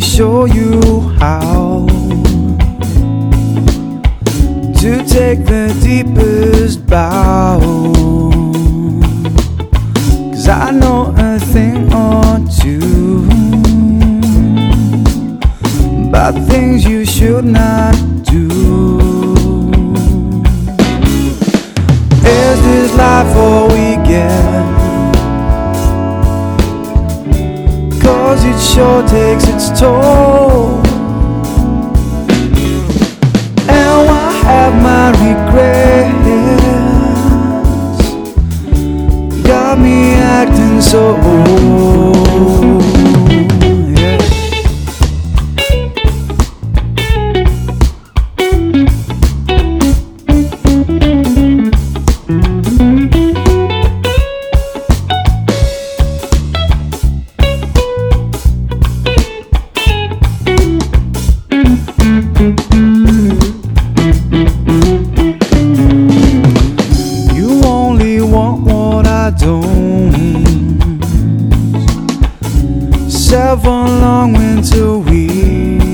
show you how to take the deepest bow. Cause I know a thing or two about things you should not it sure takes its toll. Seven long winter weeks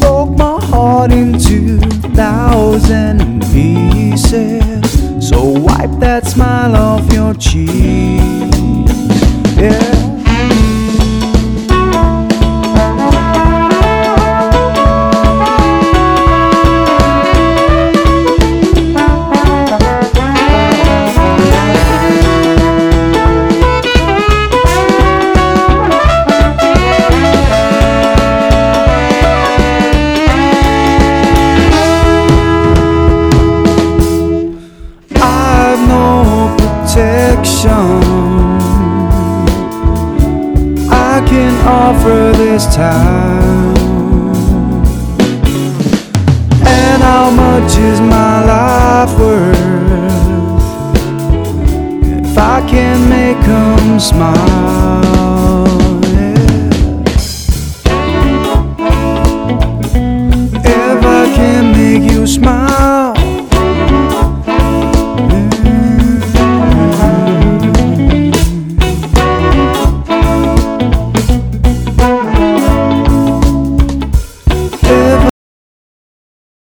broke my heart into thousand pieces. So wipe that smile off your cheek. Yeah. I can offer this time. And how much is my life worth if I can make them smile? If I can make you smile.